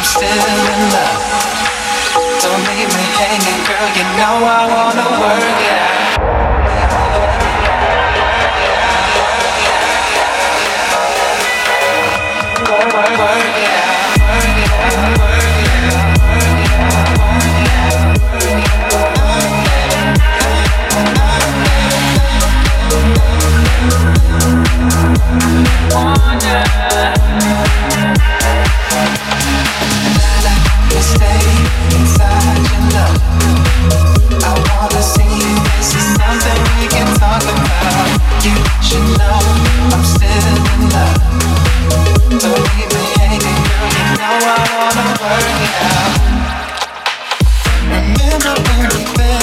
I'm still in love. Don't leave me hanging, girl. You know I wanna work it out. Work, work, work it out, work it out, work it out, work it out, work it out. Wonder. burn out. Remember when.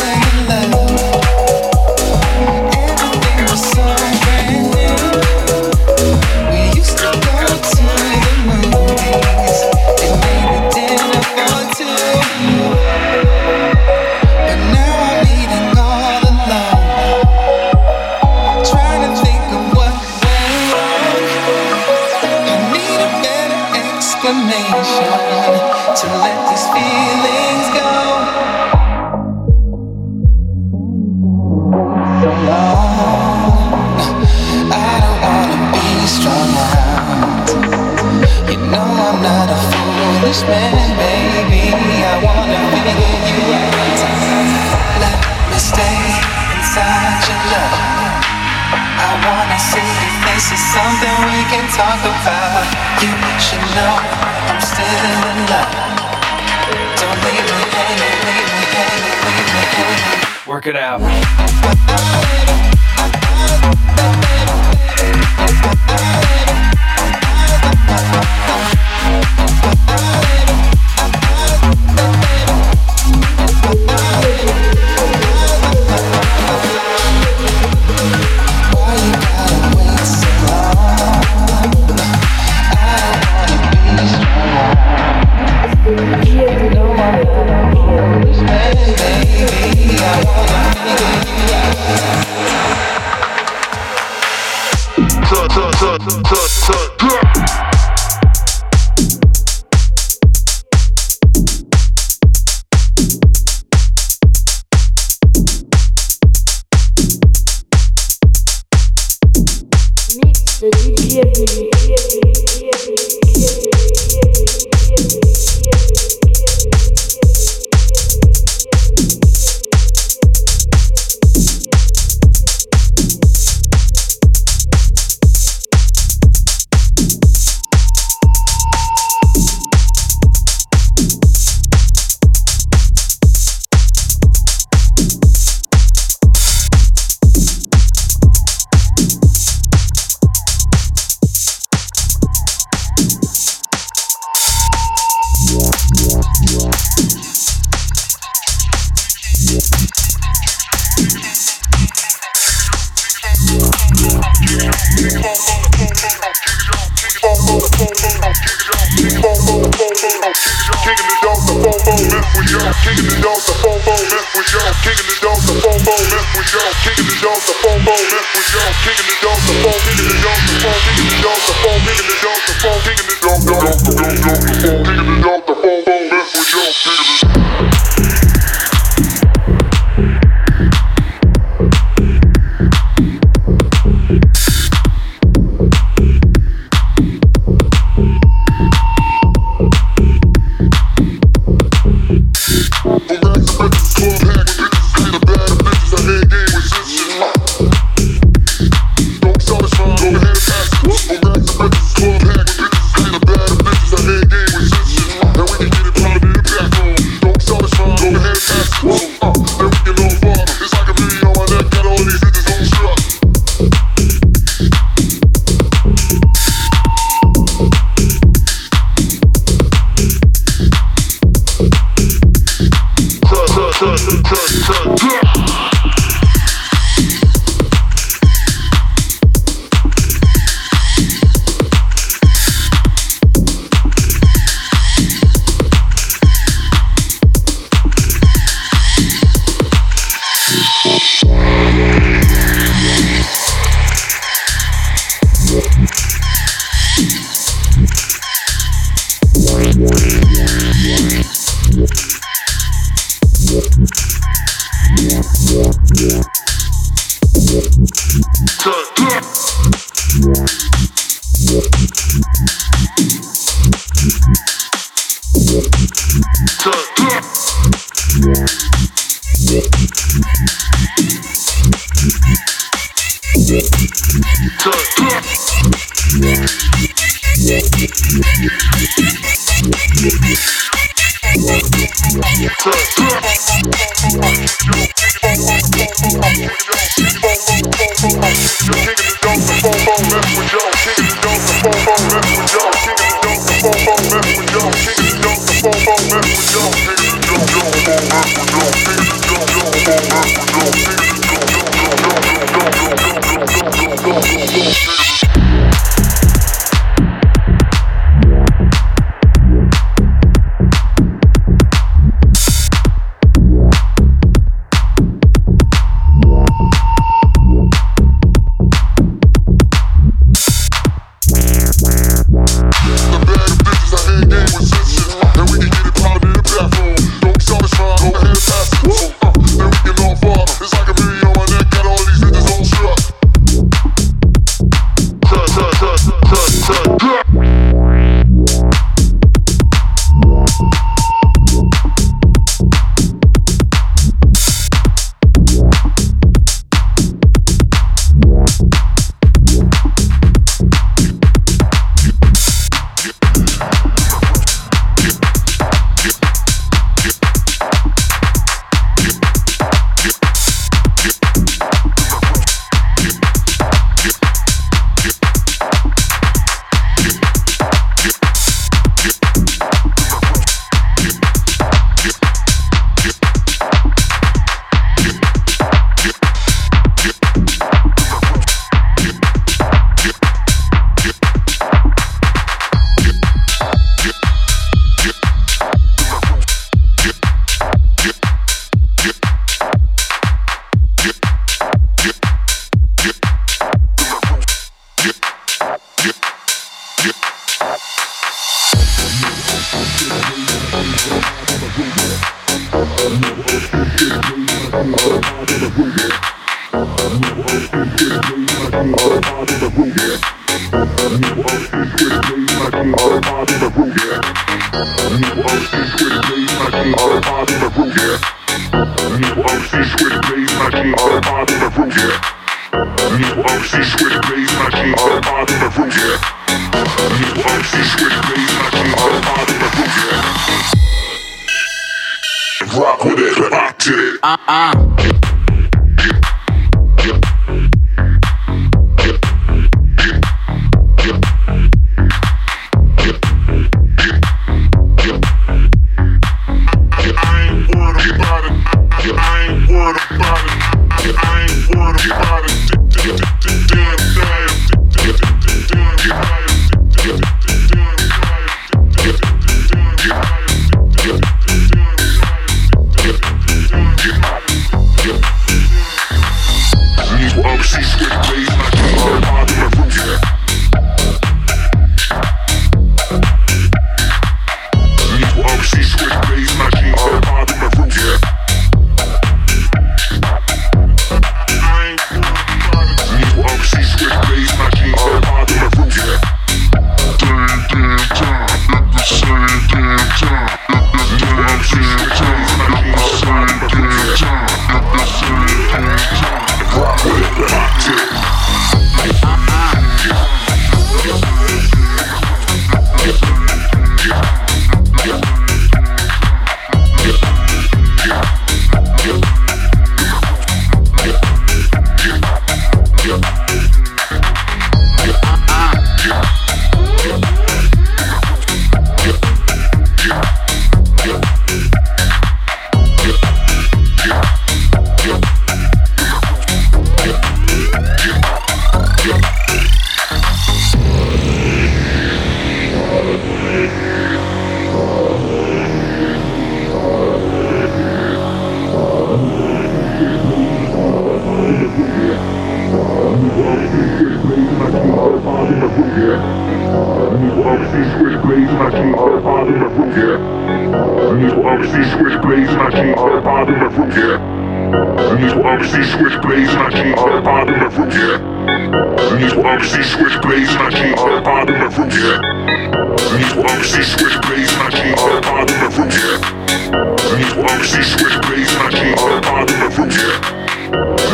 switch pays, I can't all part of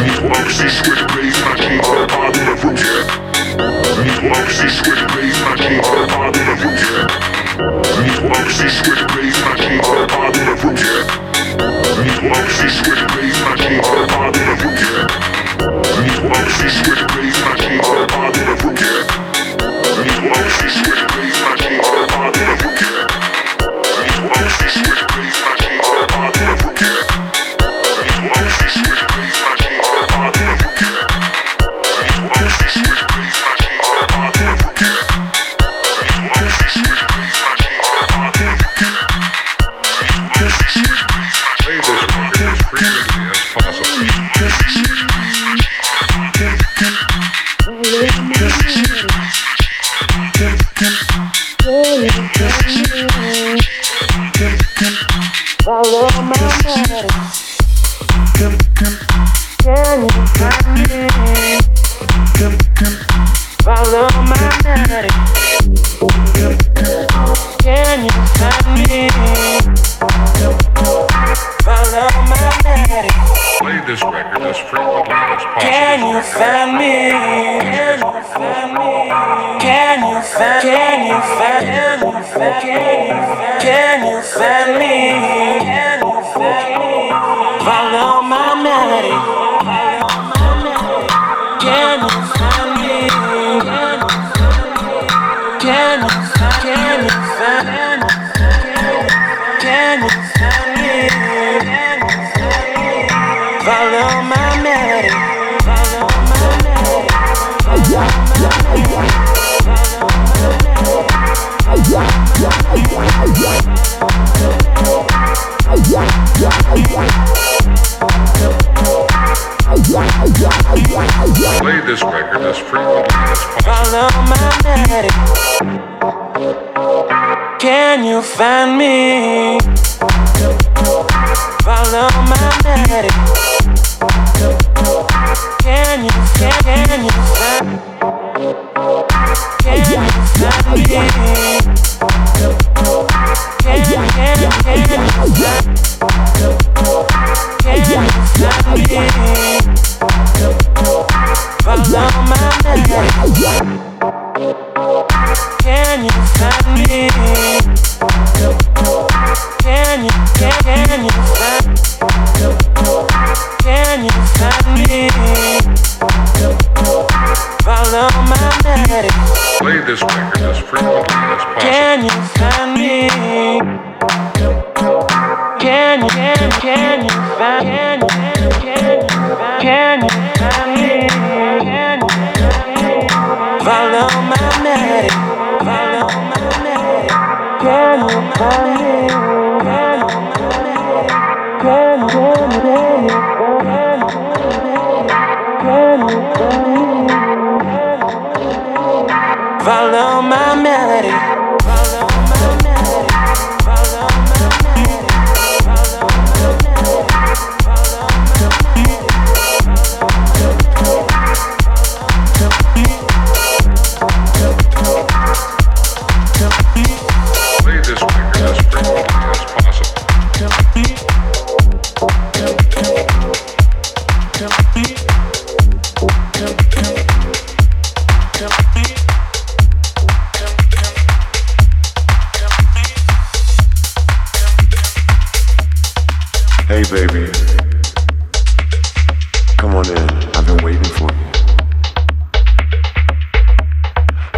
New democracy, switch pays, and I can't of my roots. Yeah. New democracy, switch pays, and I can't my roots. Yeah. New democracy, switch pays, and I can't my roots. Yeah. New democracy, switch pays, and I can't my roots. Yeah. New democracy, switch. this record as frequently. Follow my. Can you find me? Follow my daddy. Can you, can, can you find Can you find me? Can, can, can you find Can you find me? follow my? Can you find me?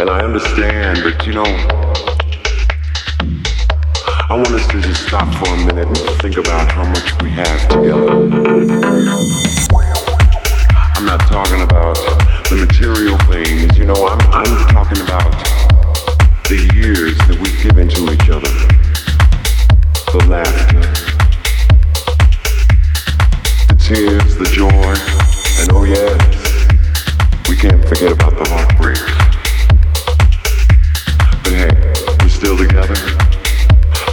And I understand, but you know, I want us to just stop for a minute and think about how much we have together. I'm not talking about the material things, you know, I'm, I'm talking about the years that we've given to each other, the laughter, the tears, the joy, and oh yes, we can't forget about the heartbreaks. still together.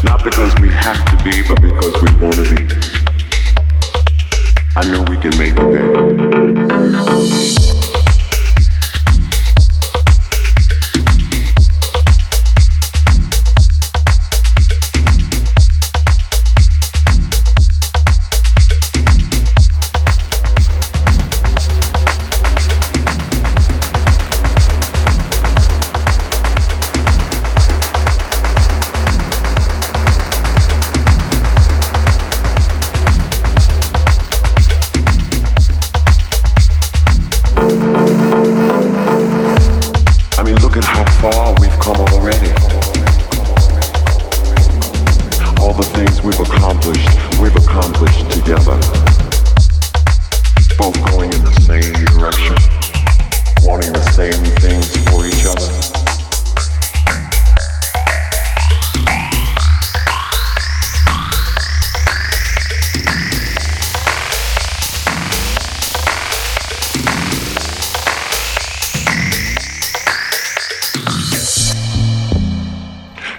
Not because we have to be, but because we want to be. I know we can make it. Better.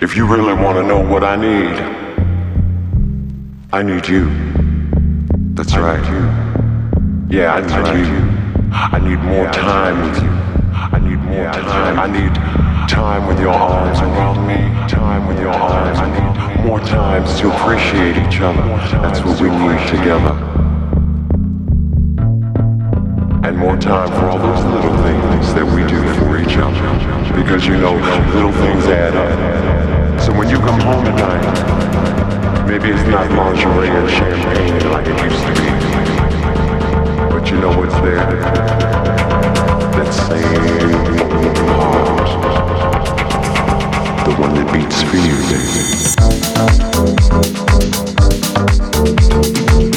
If you really want to know what I need, I need you. That's I right. you. Yeah, I That's need right. you. I need more yeah, time with you. I need more yeah, time. I need time with your arms around me. Time with your arms. I need more times to appreciate each other. That's what we need together. And more time for all those little things that we do for each other. Because you know, little things add up. When you come home tonight, maybe it's not lingerie and champagne like it used to be. But you know what's there? That same heart. The one that beats for you, baby.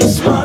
Christmas.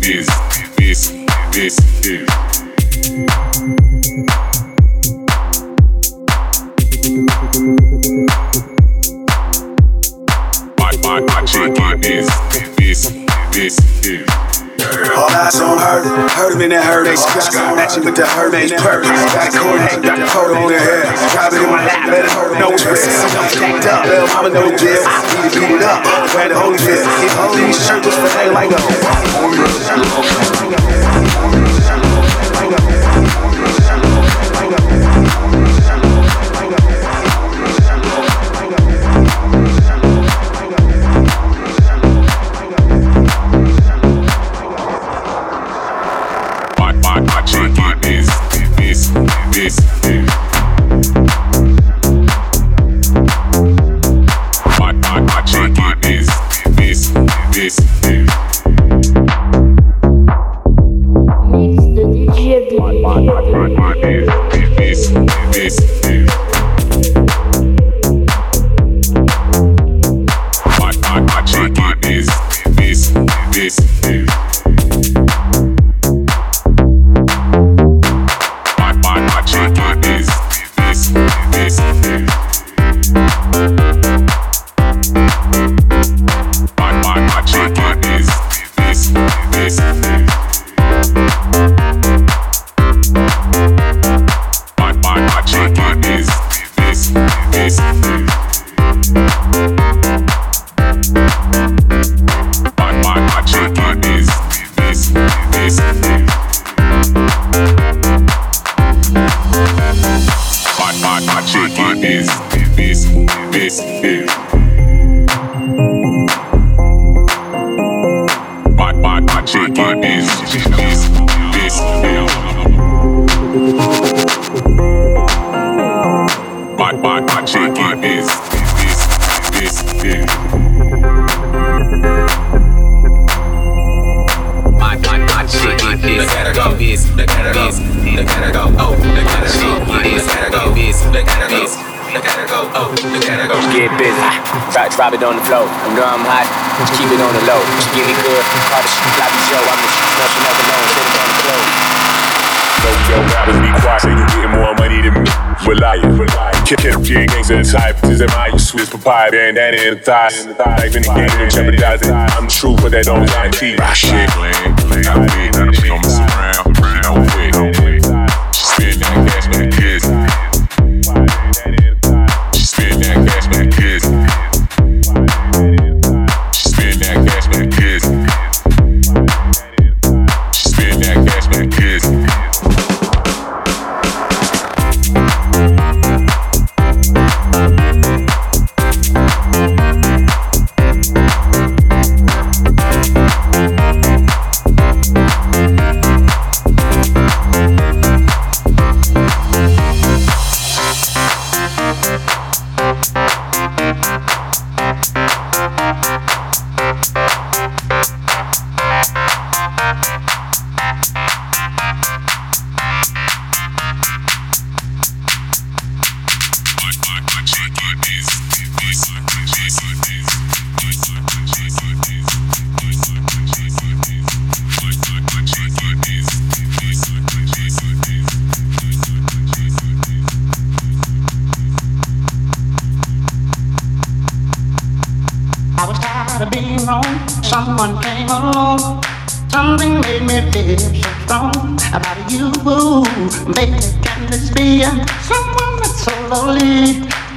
Chick get this, this, this, her, in that hurt, they scratch matching with the they purse. Got a coordinate, got the photo on her hair. Drop it in my lap, it. hurt, no stress. I'm stacked up, little mama the deal. Need to beat it up, wear the holy fist. Get holy, these shirts just for like a. My, my, my chick get this, this, this, this. Gotta go. They gotta go, they gotta go, oh, they gotta shit get this, gotta go. This, they gotta go, they go, oh, they gotta go. Get busy, drop, drop it on the floor. I know I'm hot, just keep it on the low. She give me good, call the sloppy show. I'm the shit, no, she never known, sit it on the floor. Yo, yo, rappers be quiet, say you getting more money than me. We're lying. Kick it, G gangsta type. This is my Swiss papaya bandana in the thighs. Life in the game, don't jeopardize it. I'm the truth, but that don't guarantee. Shit. Clean, clean, I wait, none of them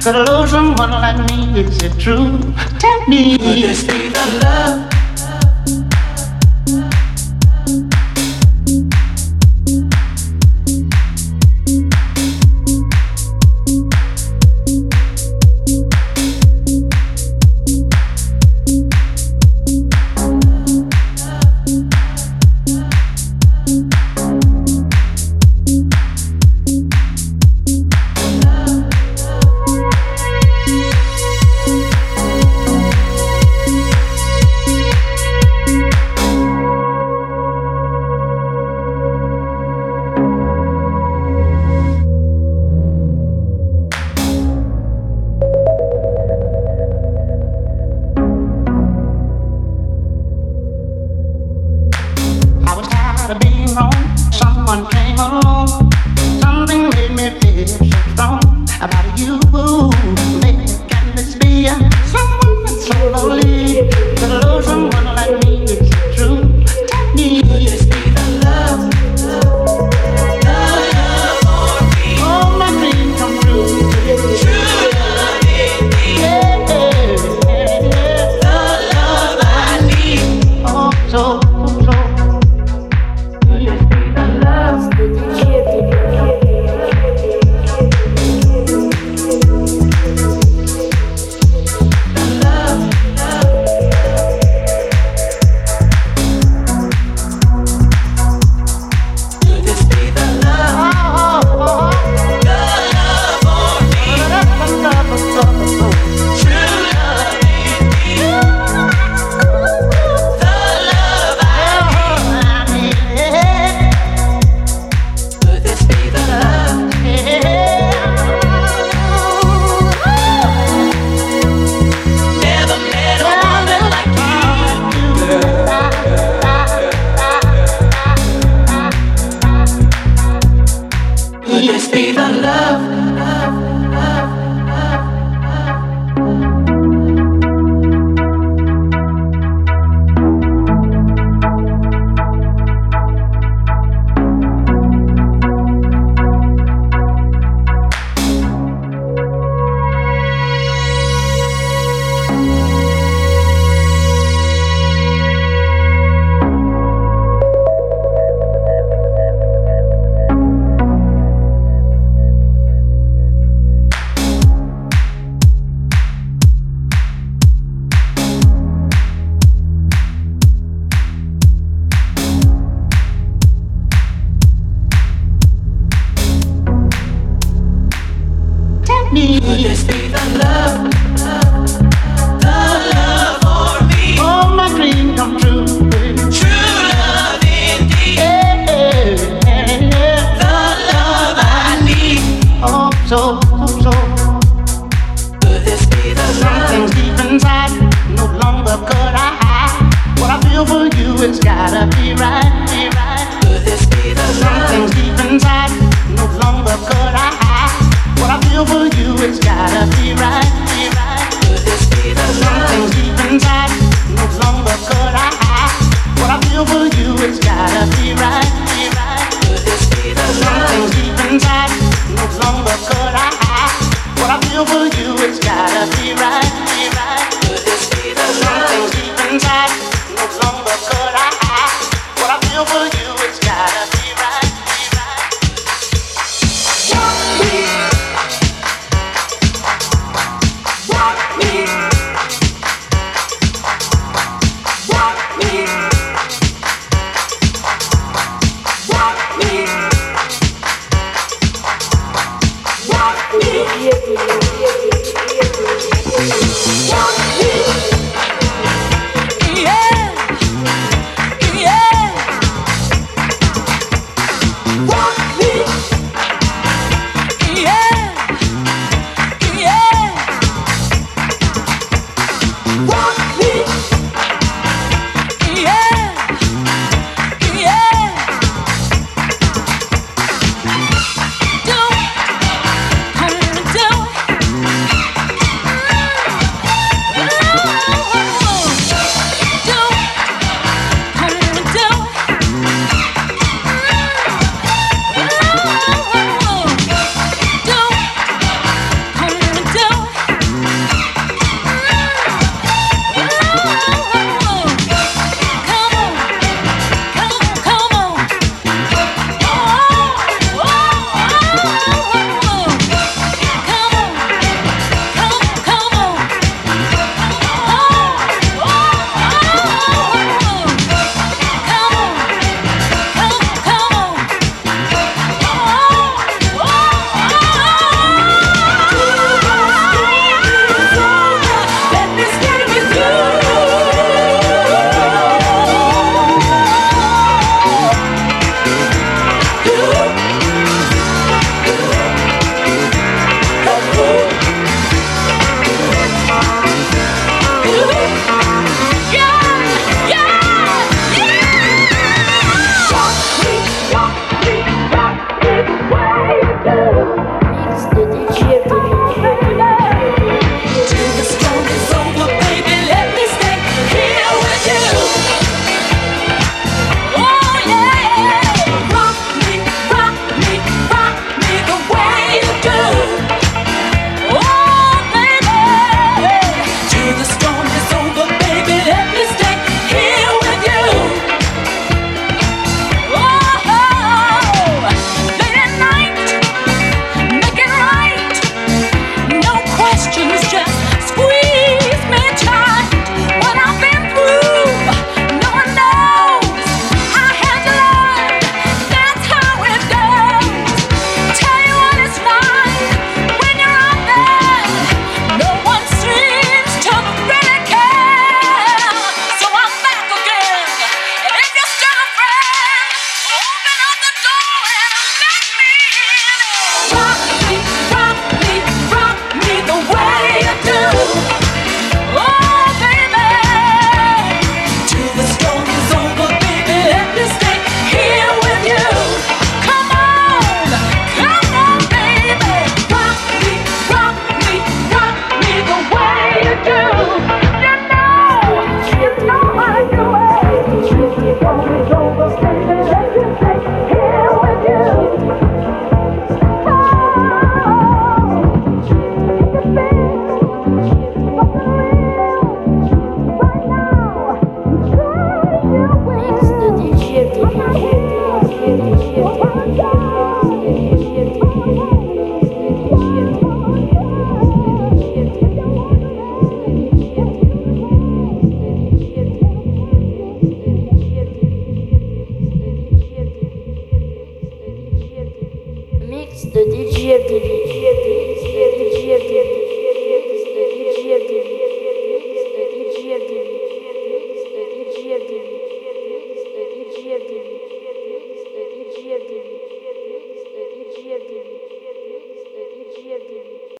Could lose someone like me? Is it true? Tell me. Could this be the love?